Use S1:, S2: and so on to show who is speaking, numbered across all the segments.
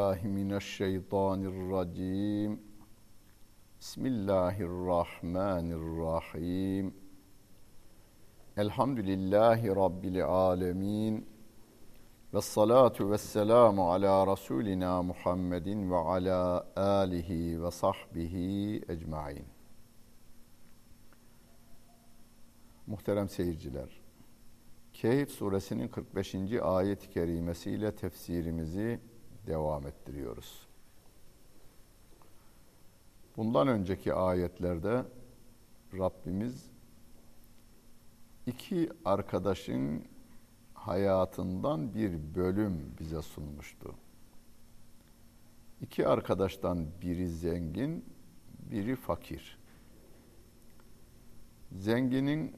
S1: الله من الشيطان الرجيم بسم الله الرحمن الرحيم الحمد لله رب العالمين والصلاة والسلام على رسولنا محمد وعلى آله وصحبه ecmain. Muhterem seyirciler, Kehf suresinin 45. ayet-i kerimesiyle tefsirimizi devam ettiriyoruz. Bundan önceki ayetlerde Rabbimiz iki arkadaşın hayatından bir bölüm bize sunmuştu. İki arkadaştan biri zengin, biri fakir. Zenginin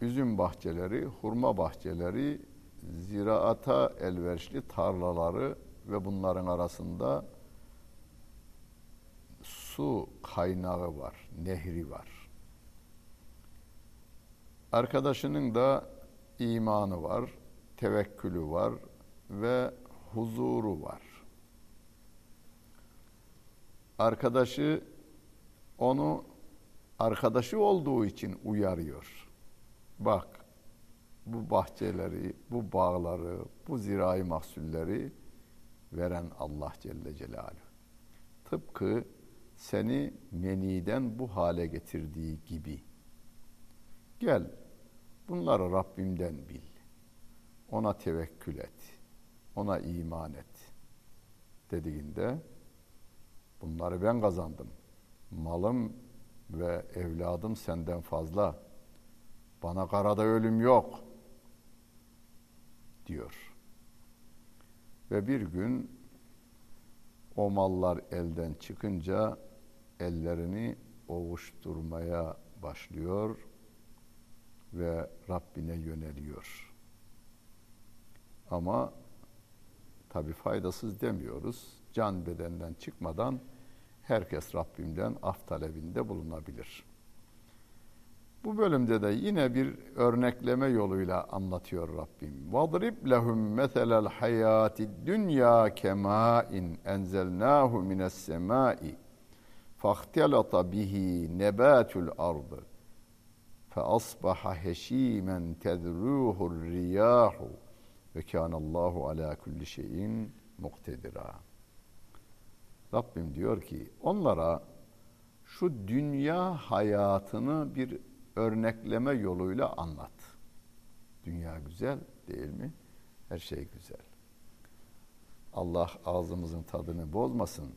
S1: üzüm bahçeleri, hurma bahçeleri, ziraata elverişli tarlaları ve bunların arasında su kaynağı var, nehri var. Arkadaşının da imanı var, tevekkülü var ve huzuru var. Arkadaşı onu arkadaşı olduğu için uyarıyor. Bak bu bahçeleri, bu bağları, bu zirai mahsulleri veren Allah Celle Celaluhu. Tıpkı seni meniden bu hale getirdiği gibi. Gel, bunları Rabbimden bil. Ona tevekkül et. Ona iman et. Dediğinde bunları ben kazandım. Malım ve evladım senden fazla. Bana karada ölüm yok diyor. Ve bir gün o mallar elden çıkınca ellerini ovuşturmaya başlıyor ve Rabbine yöneliyor. Ama tabi faydasız demiyoruz. Can bedenden çıkmadan herkes Rabbimden af talebinde bulunabilir. Bu bölümde de yine bir örnekleme yoluyla anlatıyor Rabbim. وَضْرِبْ لَهُمْ مَثَلَ الْحَيَاةِ الدُّنْيَا كَمَاءٍ أَنْزَلْنَاهُ مِنَ السَّمَاءِ فَاخْتَلَطَ بِهِ نَبَاتُ الْأَرْضِ فَأَصْبَحَ هَشِيمًا تَذْرُوهُ الرِّيَاحُ وَكَانَ اللّٰهُ عَلَى كُلِّ شَيْءٍ مُقْتَدِرًا Rabbim diyor ki onlara şu dünya hayatını bir örnekleme yoluyla anlat. Dünya güzel değil mi? Her şey güzel. Allah ağzımızın tadını bozmasın.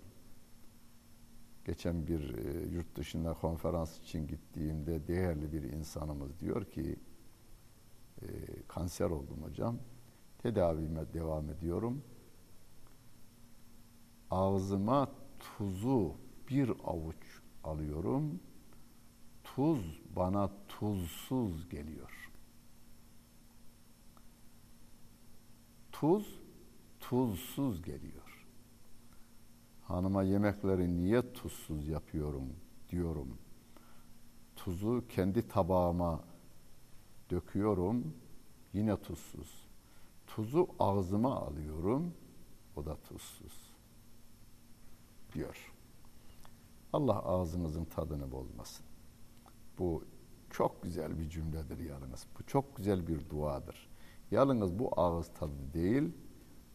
S1: Geçen bir e, yurt dışına konferans için gittiğimde değerli bir insanımız diyor ki e, kanser oldum hocam. Tedavime devam ediyorum. Ağzıma tuzu bir avuç alıyorum. Tuz bana tuzsuz geliyor. Tuz tuzsuz geliyor. Hanıma yemekleri niye tuzsuz yapıyorum diyorum. Tuzu kendi tabağıma döküyorum. Yine tuzsuz. Tuzu ağzıma alıyorum. O da tuzsuz. Diyor. Allah ağzınızın tadını bozmasın. Bu çok güzel bir cümledir yalnız. Bu çok güzel bir duadır. Yalnız bu ağız tadı değil,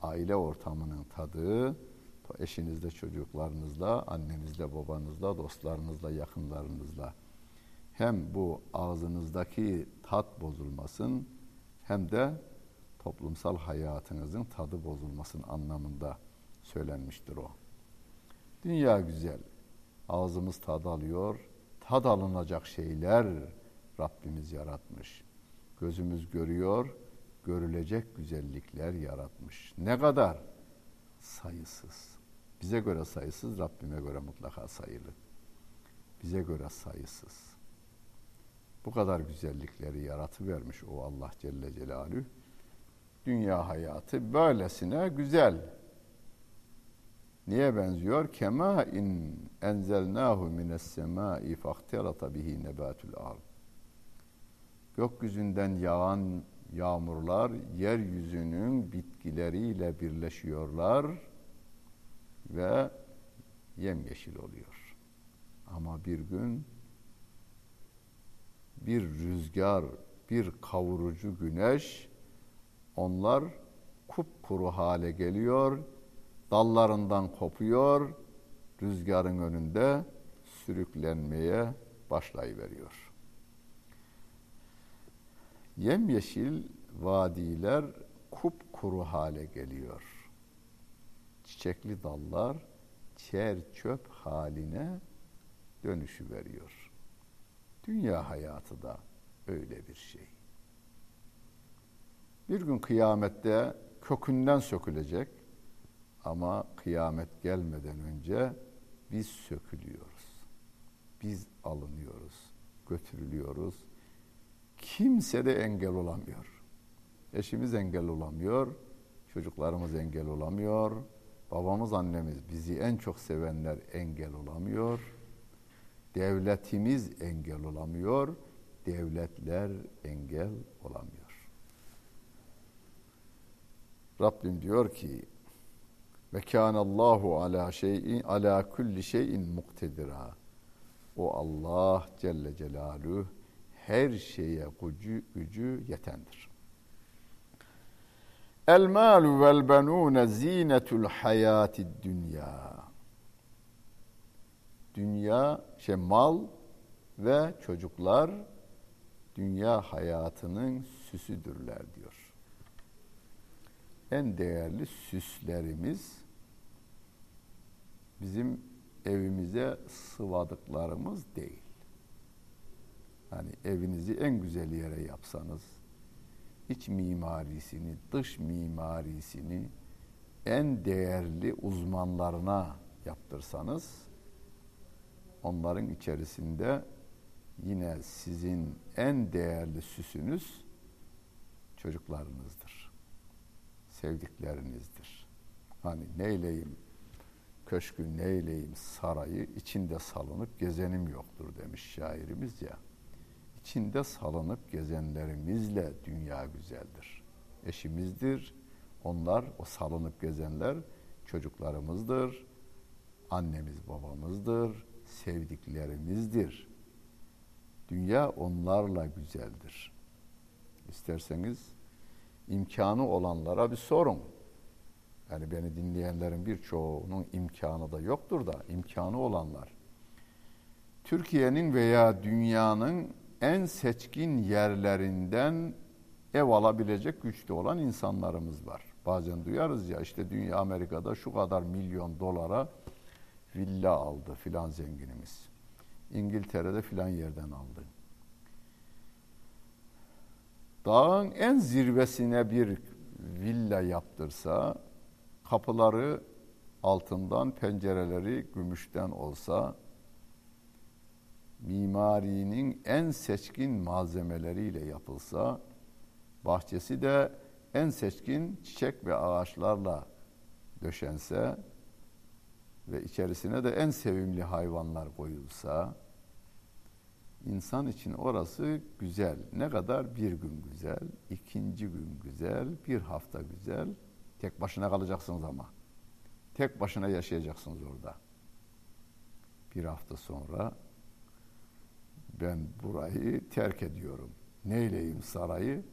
S1: aile ortamının tadı, eşinizle, çocuklarınızla, annenizle, babanızla, dostlarınızla, yakınlarınızla hem bu ağzınızdaki tat bozulmasın hem de toplumsal hayatınızın tadı bozulmasın anlamında söylenmiştir o. Dünya güzel. Ağzımız tad alıyor. Tad alınacak şeyler Rabbimiz yaratmış. Gözümüz görüyor, görülecek güzellikler yaratmış. Ne kadar? Sayısız. Bize göre sayısız, Rabbime göre mutlaka sayılı. Bize göre sayısız. Bu kadar güzellikleri yaratıvermiş o Allah Celle Celaluhu. Dünya hayatı böylesine güzel. Niye benziyor? Kema in enzelnahu mines semai fahterata bihi nebatul ard. Gökyüzünden yağan yağmurlar yeryüzünün bitkileriyle birleşiyorlar ve yemyeşil oluyor. Ama bir gün bir rüzgar, bir kavurucu güneş onlar kupkuru hale geliyor, dallarından kopuyor, rüzgarın önünde sürüklenmeye başlayıveriyor. Yemyeşil vadiler kupkuru hale geliyor. Çiçekli dallar çer çöp haline dönüşü veriyor. Dünya hayatı da öyle bir şey. Bir gün kıyamette kökünden sökülecek ama kıyamet gelmeden önce biz sökülüyoruz. Biz alınıyoruz, götürülüyoruz. Kimse de engel olamıyor. Eşimiz engel olamıyor, çocuklarımız engel olamıyor, babamız annemiz bizi en çok sevenler engel olamıyor. Devletimiz engel olamıyor, devletler engel olamıyor. Rabbim diyor ki ve Allahu ala şeyin ala kulli şeyin muktedira. O Allah Celle Celaluhu her şeye gücü, gücü yetendir. El malu vel benun zinetul hayatid dünya. Dünya, şey mal ve çocuklar dünya hayatının süsüdürler diyor. En değerli süslerimiz bizim evimize sıvadıklarımız değil. Hani evinizi en güzel yere yapsanız, iç mimarisini, dış mimarisini en değerli uzmanlarına yaptırsanız, onların içerisinde yine sizin en değerli süsünüz çocuklarınızdır. Sevdiklerinizdir. Hani neyleyim köşkü neyleyim sarayı içinde salınıp gezenim yoktur demiş şairimiz ya. İçinde salınıp gezenlerimizle dünya güzeldir. Eşimizdir. Onlar o salınıp gezenler çocuklarımızdır. Annemiz babamızdır. Sevdiklerimizdir. Dünya onlarla güzeldir. İsterseniz imkanı olanlara bir sorun yani beni dinleyenlerin birçoğunun imkanı da yoktur da imkanı olanlar. Türkiye'nin veya dünyanın en seçkin yerlerinden ev alabilecek güçte olan insanlarımız var. Bazen duyarız ya işte dünya Amerika'da şu kadar milyon dolara villa aldı filan zenginimiz. İngiltere'de filan yerden aldı. Dağın en zirvesine bir villa yaptırsa kapıları altından, pencereleri gümüşten olsa, mimarinin en seçkin malzemeleriyle yapılsa, bahçesi de en seçkin çiçek ve ağaçlarla döşense ve içerisine de en sevimli hayvanlar koyulsa, insan için orası güzel. Ne kadar? Bir gün güzel, ikinci gün güzel, bir hafta güzel, Tek başına kalacaksınız ama. Tek başına yaşayacaksınız orada. Bir hafta sonra ben burayı terk ediyorum. Neyleyim sarayı,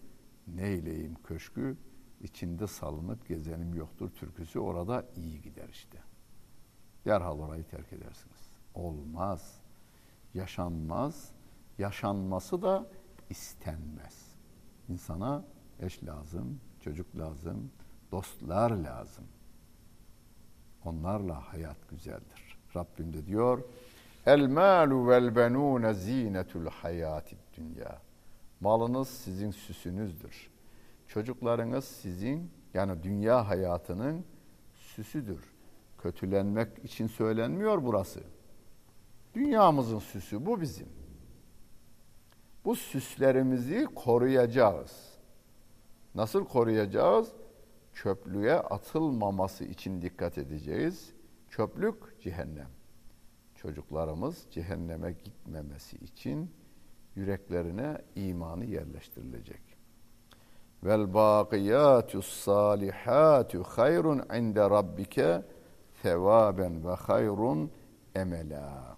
S1: neyleyim köşkü, içinde salınıp gezenim yoktur türküsü orada iyi gider işte. Derhal orayı terk edersiniz. Olmaz. Yaşanmaz. Yaşanması da istenmez. İnsana eş lazım, çocuk lazım, dostlar lazım. Onlarla hayat güzeldir. Rabbim de diyor El malu vel benun zinetul hayatid dünya. Malınız sizin süsünüzdür. Çocuklarınız sizin yani dünya hayatının süsüdür. Kötülenmek için söylenmiyor burası. Dünyamızın süsü bu bizim. Bu süslerimizi koruyacağız. Nasıl koruyacağız? Çöplüğe atılmaması için dikkat edeceğiz. Çöplük cehennem. Çocuklarımız cehenneme gitmemesi için yüreklerine imanı yerleştirilecek. Vel bakiyatus salihatu hayrun inde rabbike sevaben ve hayrun emela.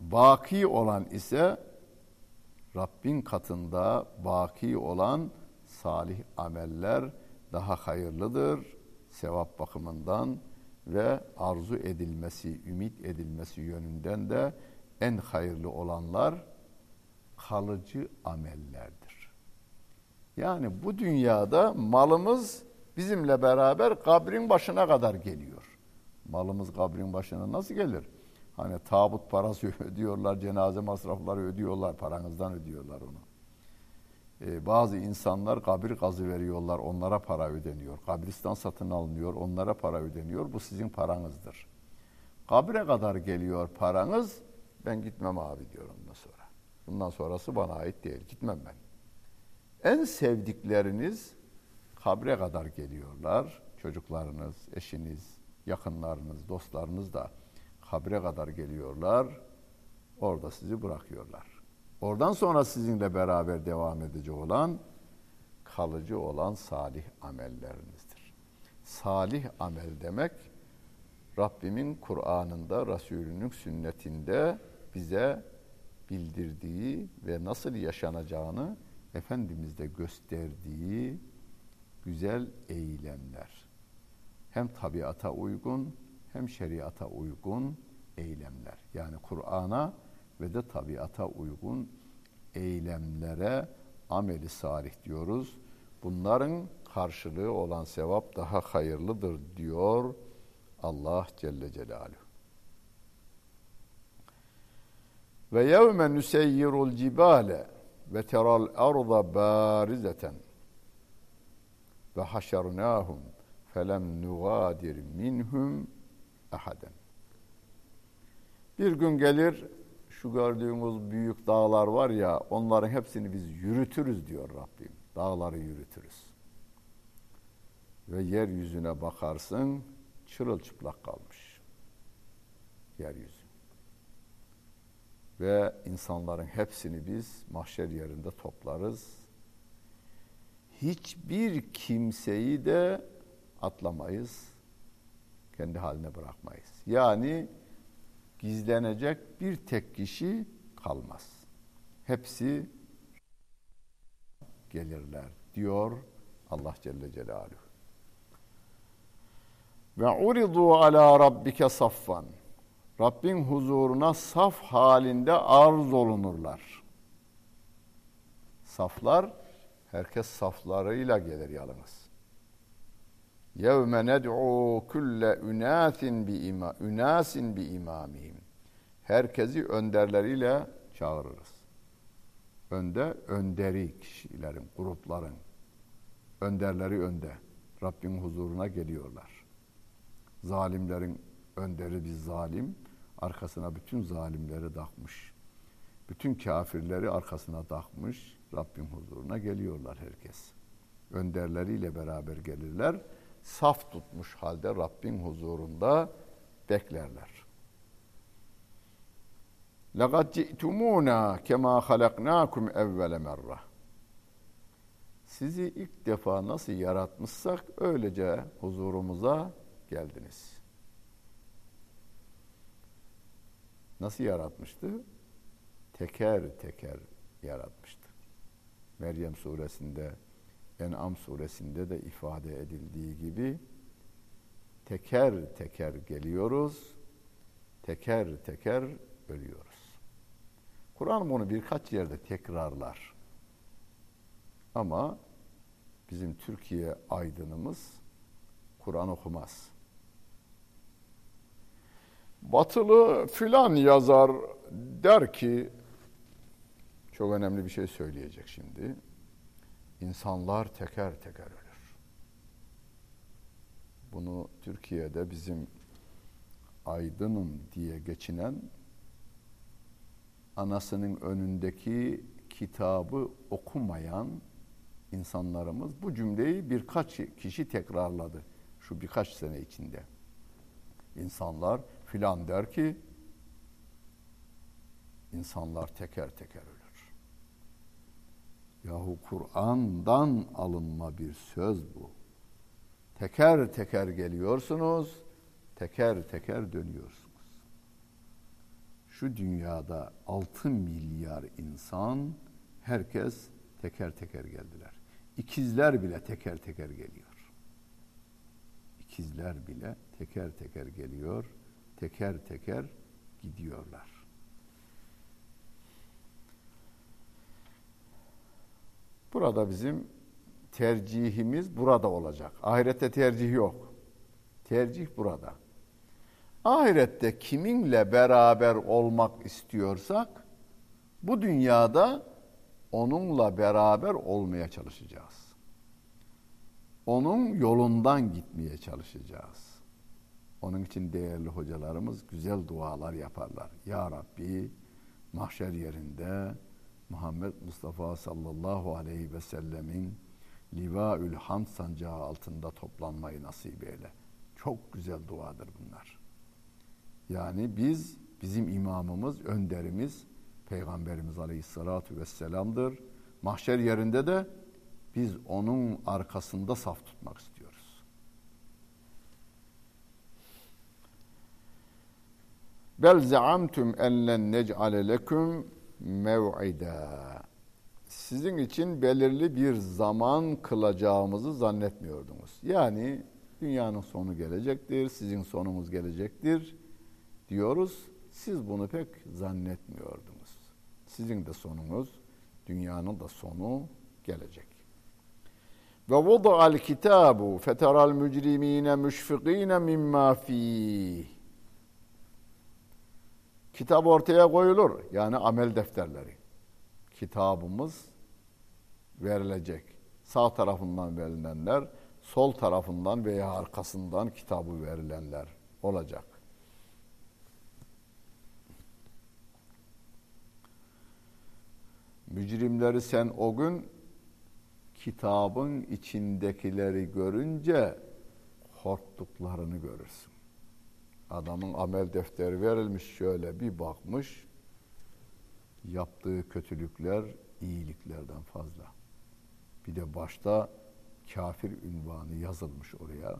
S1: Baki olan ise Rabbin katında baki olan salih ameller daha hayırlıdır sevap bakımından ve arzu edilmesi, ümit edilmesi yönünden de en hayırlı olanlar kalıcı amellerdir. Yani bu dünyada malımız bizimle beraber kabrin başına kadar geliyor. Malımız kabrin başına nasıl gelir? Hani tabut parası ödüyorlar, cenaze masrafları ödüyorlar, paranızdan ödüyorlar onu. Ee, bazı insanlar kabir gazı veriyorlar, onlara para ödeniyor. Kabristan satın alınıyor, onlara para ödeniyor. Bu sizin paranızdır. Kabre kadar geliyor paranız, ben gitmem abi diyorum bundan sonra. Bundan sonrası bana ait değil, gitmem ben. En sevdikleriniz kabre kadar geliyorlar. Çocuklarınız, eşiniz, yakınlarınız, dostlarınız da kabre kadar geliyorlar. Orada sizi bırakıyorlar. Oradan sonra sizinle beraber devam edecek olan kalıcı olan salih amellerinizdir. Salih amel demek Rabbimin Kur'an'ında, Resulünün sünnetinde bize bildirdiği ve nasıl yaşanacağını Efendimiz de gösterdiği güzel eylemler. Hem tabiata uygun hem şeriata uygun eylemler. Yani Kur'an'a ve de tabiata uygun eylemlere ameli salih diyoruz. Bunların karşılığı olan sevap daha hayırlıdır diyor Allah Celle Celaluhu. Ve yevme nuseyyirul cibale ve teral arda barizeten ve haşernahum felem nugadir minhum ahaden. Bir gün gelir şu gördüğümüz büyük dağlar var ya onların hepsini biz yürütürüz diyor Rabbim. Dağları yürütürüz. Ve yeryüzüne bakarsın çırılçıplak kalmış. Yeryüzü. Ve insanların hepsini biz mahşer yerinde toplarız. Hiçbir kimseyi de atlamayız. Kendi haline bırakmayız. Yani gizlenecek bir tek kişi kalmaz. Hepsi gelirler diyor Allah Celle Celaluhu. Ve uridu ala rabbike saffan. Rabbin huzuruna saf halinde arz olunurlar. Saflar, herkes saflarıyla gelir yalnız. Kulle ünasin bi ima ünasin bi imamihim. Herkesi önderleriyle çağırırız. Önde önderi kişilerin, grupların önderleri önde. Rabbin huzuruna geliyorlar. Zalimlerin önderi bir zalim, arkasına bütün zalimleri takmış. Bütün kafirleri arkasına takmış. Rabbin huzuruna geliyorlar herkes. Önderleriyle beraber gelirler saf tutmuş halde Rabbin huzurunda beklerler. لَقَدْ جِئْتُمُونَا كَمَا خَلَقْنَاكُمْ اَوَّلَ مَرَّةً Sizi ilk defa nasıl yaratmışsak öylece huzurumuza geldiniz. Nasıl yaratmıştı? Teker teker yaratmıştı. Meryem suresinde En'am suresinde de ifade edildiği gibi teker teker geliyoruz, teker teker ölüyoruz. Kur'an bunu birkaç yerde tekrarlar. Ama bizim Türkiye aydınımız Kur'an okumaz. Batılı filan yazar der ki çok önemli bir şey söyleyecek şimdi insanlar teker teker ölür. Bunu Türkiye'de bizim aydınım diye geçinen anasının önündeki kitabı okumayan insanlarımız bu cümleyi birkaç kişi tekrarladı şu birkaç sene içinde. İnsanlar filan der ki insanlar teker teker ölür. Yahu Kur'an'dan alınma bir söz bu. Teker teker geliyorsunuz, teker teker dönüyorsunuz. Şu dünyada 6 milyar insan, herkes teker teker geldiler. İkizler bile teker teker geliyor. İkizler bile teker teker geliyor, teker teker gidiyorlar. Burada bizim tercihimiz burada olacak. Ahirette tercih yok. Tercih burada. Ahirette kiminle beraber olmak istiyorsak bu dünyada onunla beraber olmaya çalışacağız. Onun yolundan gitmeye çalışacağız. Onun için değerli hocalarımız güzel dualar yaparlar. Ya Rabbi mahşer yerinde Muhammed Mustafa sallallahu aleyhi ve sellemin Livaül Hamd sancağı altında toplanmayı nasip eyle. Çok güzel duadır bunlar. Yani biz, bizim imamımız, önderimiz Peygamberimiz Aleyhisselatü Vesselam'dır. Mahşer yerinde de biz onun arkasında saf tutmak istiyoruz. Bel zaamtum en len nec'ale leküm mev'ida. Sizin için belirli bir zaman kılacağımızı zannetmiyordunuz. Yani dünyanın sonu gelecektir, sizin sonunuz gelecektir diyoruz. Siz bunu pek zannetmiyordunuz. Sizin de sonunuz, dünyanın da sonu gelecek. Ve vuda'al kitabu feteral mücrimine müşfikine mimma fih. Kitap ortaya koyulur. Yani amel defterleri. Kitabımız verilecek. Sağ tarafından verilenler, sol tarafından veya arkasından kitabı verilenler olacak. Mücrimleri sen o gün kitabın içindekileri görünce korktuklarını görürsün. Adamın amel defteri verilmiş şöyle bir bakmış. Yaptığı kötülükler iyiliklerden fazla. Bir de başta kafir ünvanı yazılmış oraya.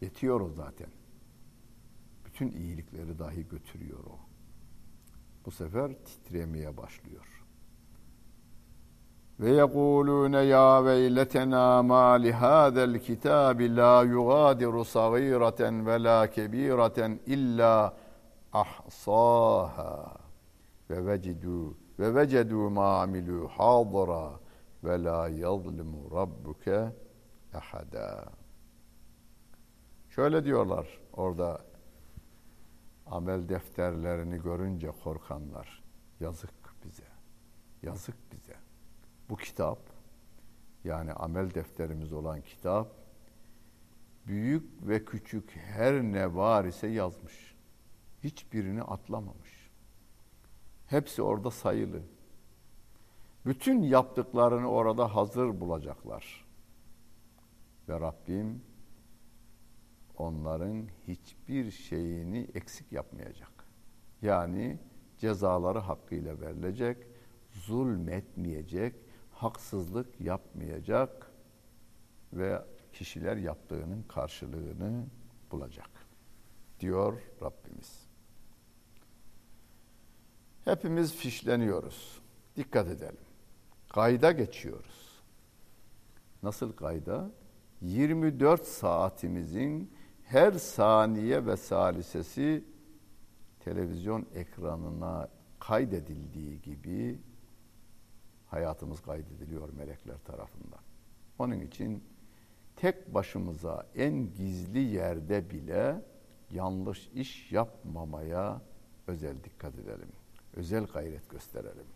S1: Yetiyor o zaten. Bütün iyilikleri dahi götürüyor o. Bu sefer titremeye başlıyor. Ve yekulune ya veyletena ma li hada'l kitabi la yugadiru sagireten ve la kebireten illa ahsaha ve vecidu ve vecedu ma amilu hadira ve la yazlimu rabbuke ahada. Şöyle diyorlar orada amel defterlerini görünce korkanlar. Yazık bize. Yazık bize. Bu kitap yani amel defterimiz olan kitap büyük ve küçük her ne var ise yazmış. Hiçbirini atlamamış. Hepsi orada sayılı. Bütün yaptıklarını orada hazır bulacaklar. Ve Rabbim onların hiçbir şeyini eksik yapmayacak. Yani cezaları hakkıyla verilecek, zulmetmeyecek, haksızlık yapmayacak ve kişiler yaptığının karşılığını bulacak diyor Rabbimiz. Hepimiz fişleniyoruz. Dikkat edelim. Kayda geçiyoruz. Nasıl kayda? 24 saatimizin her saniye ve salisesi televizyon ekranına kaydedildiği gibi hayatımız kaydediliyor melekler tarafından. Onun için tek başımıza en gizli yerde bile yanlış iş yapmamaya özel dikkat edelim. Özel gayret gösterelim.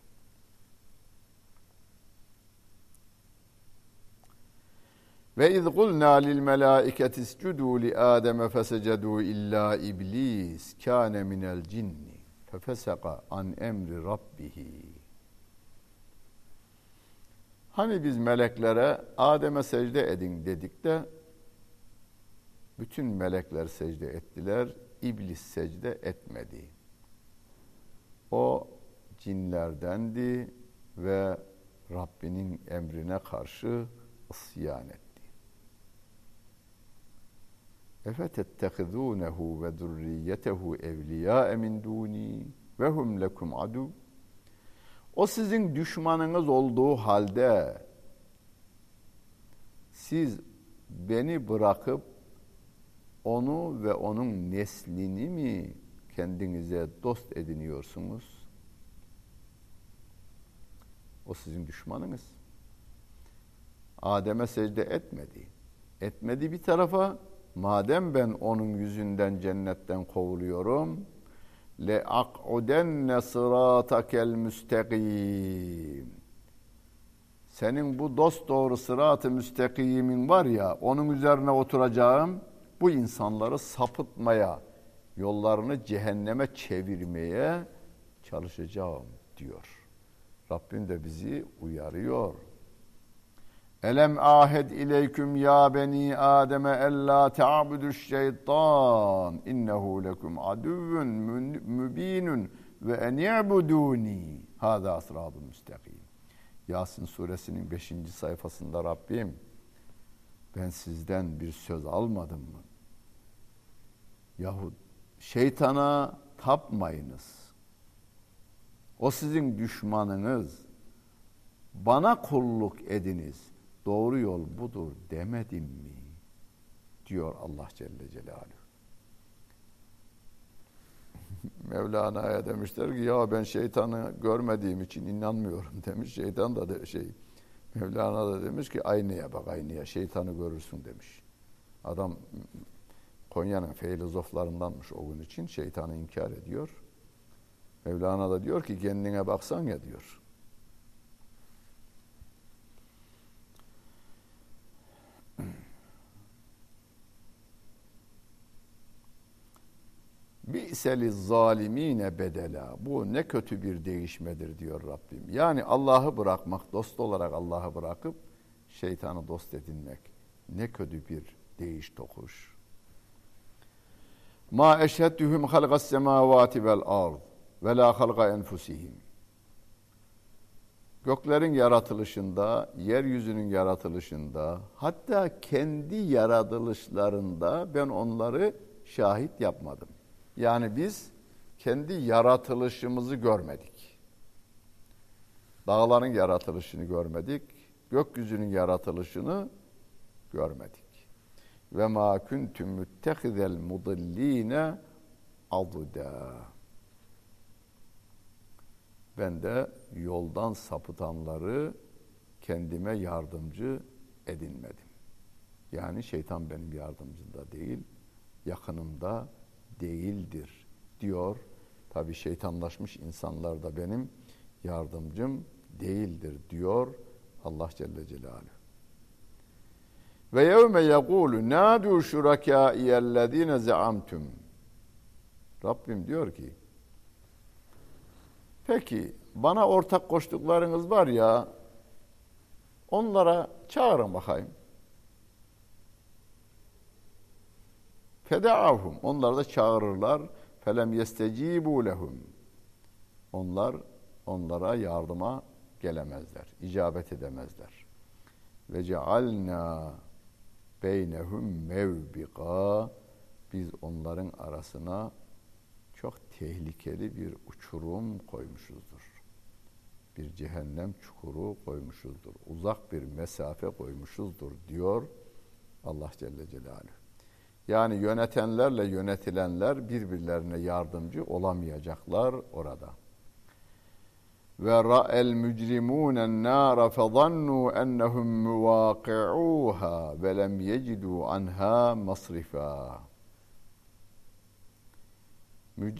S1: Ve iz kulna lil melaiketi iscudu li Adem fesecedu illa iblis kana minel cinni fefesaka an emri rabbihi. Hani biz meleklere Adem'e secde edin dedik de bütün melekler secde ettiler, iblis secde etmedi. O cinlerdendi ve Rabbinin emrine karşı isyan etti. efetettehizunehu ve zurriyetehu evliya min duni ve hum. O sizin düşmanınız olduğu halde siz beni bırakıp onu ve onun neslini mi kendinize dost ediniyorsunuz? O sizin düşmanınız. Adem'e secde etmedi. Etmedi bir tarafa. Madem ben onun yüzünden cennetten kovuluyorum, le ak'udenne sıratakel müstakim. Senin bu dost doğru sırat-ı müstakimin var ya, onun üzerine oturacağım, bu insanları sapıtmaya, yollarını cehenneme çevirmeye çalışacağım diyor. Rabbim de bizi uyarıyor. Elem ahed ileyküm ya beni Adem ella ta'budu şeytan innehu lekum aduvun mübinun ve en ya'buduni hada sıratun müstakim. Yasin suresinin 5. sayfasında Rabbim ben sizden bir söz almadım mı? Yahut şeytana tapmayınız. O sizin düşmanınız. Bana kulluk ediniz doğru yol budur demedim mi? diyor Allah Celle Celaluhu. Mevlana'ya demişler ki ya ben şeytanı görmediğim için inanmıyorum demiş. Şeytan da de, şey Mevlana da demiş ki aynaya bak aynaya şeytanı görürsün demiş. Adam Konya'nın filozoflarındanmış o gün için şeytanı inkar ediyor. Mevlana da diyor ki kendine baksan ya diyor. Bi'seli zalimine bedela. Bu ne kötü bir değişmedir diyor Rabbim. Yani Allah'ı bırakmak, dost olarak Allah'ı bırakıp şeytanı dost edinmek. Ne kötü bir değiş tokuş. Ma eşhedtuhum halqas semavati vel ard ve la halqa enfusihim. Göklerin yaratılışında, yeryüzünün yaratılışında, hatta kendi yaratılışlarında ben onları şahit yapmadım. Yani biz kendi yaratılışımızı görmedik. Dağların yaratılışını görmedik. Gökyüzünün yaratılışını görmedik. Ve ma kuntum muttehizel mudilline aduda. Ben de yoldan sapıtanları kendime yardımcı edinmedim. Yani şeytan benim yardımcımda değil, yakınımda değildir diyor. Tabi şeytanlaşmış insanlar da benim yardımcım değildir diyor Allah Celle Celaluhu. Ve yevme yekulu nadu şurakâiyellezîne zeamtum. Rabbim diyor ki Peki bana ortak koştuklarınız var ya onlara çağırın bakayım. Fedaahum. Onlar da çağırırlar. Felem yestecibu lehum. Onlar onlara yardıma gelemezler. icabet edemezler. Ve cealna beynehum mevbika biz onların arasına çok tehlikeli bir uçurum koymuşuzdur. Bir cehennem çukuru koymuşuzdur. Uzak bir mesafe koymuşuzdur diyor Allah Celle Celaluhu. Yani yönetenlerle yönetilenler birbirlerine yardımcı olamayacaklar orada. Ve ra'el mücrimun nar fezannu ennehum muvaqi'uha ve lem yecidu anha masrifa.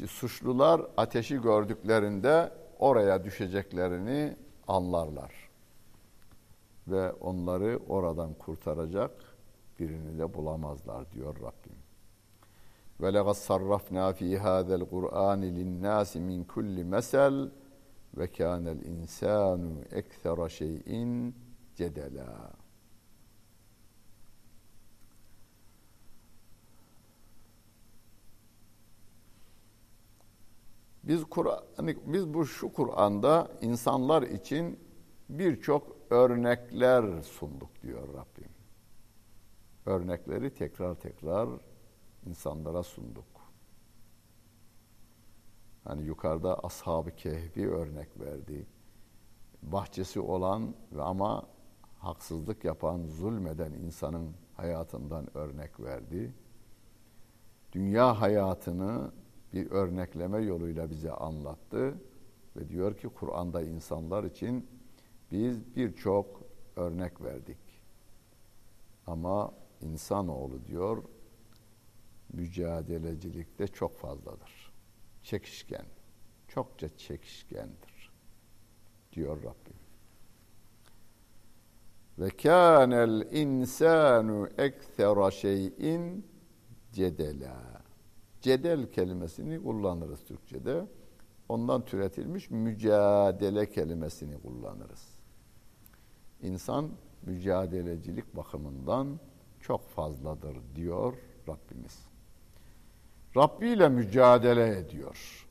S1: Suçlular ateşi gördüklerinde oraya düşeceklerini anlarlar. Ve onları oradan kurtaracak birini de bulamazlar diyor Rabbim. Ve legas sarrafna fi hada'l Kur'an lin-nas min kulli mesel ve kânel insanu ekthera şeyin cedela. Biz Kur'an biz bu şu Kur'an'da insanlar için birçok örnekler sunduk diyor Rabbim örnekleri tekrar tekrar insanlara sunduk. Hani yukarıda ashab-ı kehfi örnek verdi. Bahçesi olan ve ama haksızlık yapan, zulmeden insanın hayatından örnek verdi. Dünya hayatını bir örnekleme yoluyla bize anlattı ve diyor ki Kur'an'da insanlar için biz birçok örnek verdik. Ama insanoğlu diyor mücadelecilikte çok fazladır. Çekişken, çokça çekişkendir diyor Rabbim. Ve kânel insanu ekthera şeyin cedela. Cedel kelimesini kullanırız Türkçe'de. Ondan türetilmiş mücadele kelimesini kullanırız. İnsan mücadelecilik bakımından çok fazladır diyor Rabbimiz. Rabbi ile mücadele ediyor.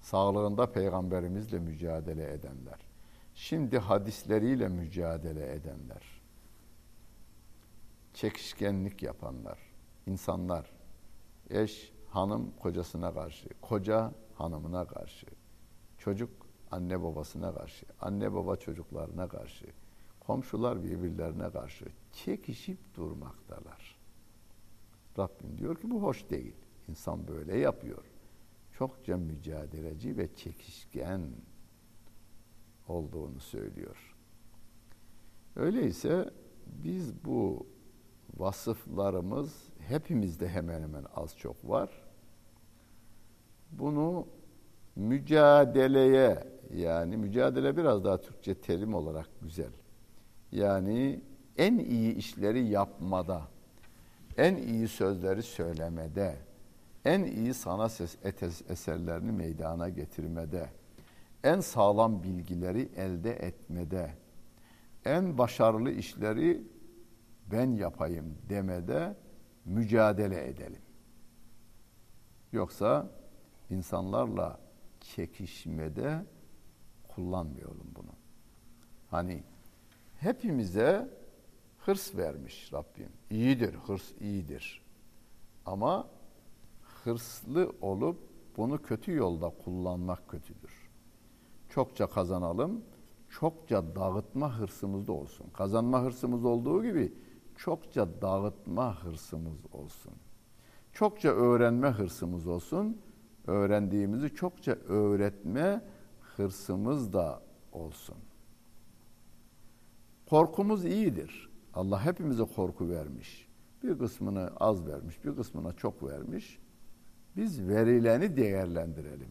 S1: Sağlığında peygamberimizle mücadele edenler. Şimdi hadisleriyle mücadele edenler. Çekişkenlik yapanlar. insanlar. Eş hanım kocasına karşı, koca hanımına karşı, çocuk anne babasına karşı, anne baba çocuklarına karşı, komşular birbirlerine karşı çekişip durmaktalar. Rabbim diyor ki bu hoş değil. İnsan böyle yapıyor. Çokça mücadeleci ve çekişken olduğunu söylüyor. Öyleyse biz bu vasıflarımız hepimizde hemen hemen az çok var. Bunu mücadeleye yani mücadele biraz daha Türkçe terim olarak güzel. Yani en iyi işleri yapmada, en iyi sözleri söylemede, en iyi sanat eserlerini meydana getirmede, en sağlam bilgileri elde etmede, en başarılı işleri ben yapayım demede mücadele edelim. Yoksa insanlarla çekişmede kullanmayalım bunu. Hani hepimize hırs vermiş Rabbim. İyidir, hırs iyidir. Ama hırslı olup bunu kötü yolda kullanmak kötüdür. Çokça kazanalım, çokça dağıtma hırsımız da olsun. Kazanma hırsımız olduğu gibi çokça dağıtma hırsımız olsun. Çokça öğrenme hırsımız olsun. Öğrendiğimizi çokça öğretme hırsımız da olsun. Korkumuz iyidir. Allah hepimize korku vermiş. Bir kısmını az vermiş, bir kısmına çok vermiş. Biz verileni değerlendirelim.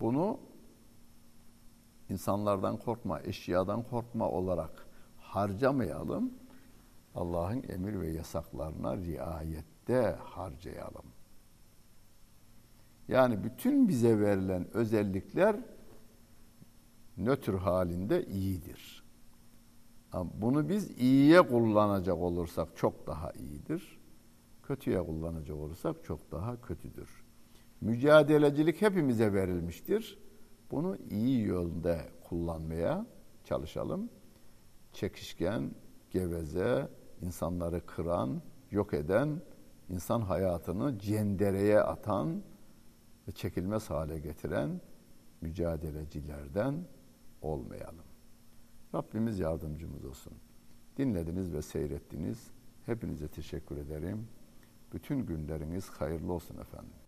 S1: Bunu insanlardan korkma, eşyadan korkma olarak harcamayalım Allah'ın emir ve yasaklarına riayette harcayalım. Yani bütün bize verilen özellikler nötr halinde iyidir. Bunu biz iyiye kullanacak olursak çok daha iyidir. Kötüye kullanacak olursak çok daha kötüdür. Mücadelecilik hepimize verilmiştir. Bunu iyi yönde kullanmaya çalışalım. Çekişken, geveze, insanları kıran, yok eden, insan hayatını cendereye atan ve çekilmez hale getiren mücadelecilerden olmayalım. Rabbimiz yardımcımız olsun. Dinlediniz ve seyrettiniz. Hepinize teşekkür ederim. Bütün günleriniz hayırlı olsun efendim.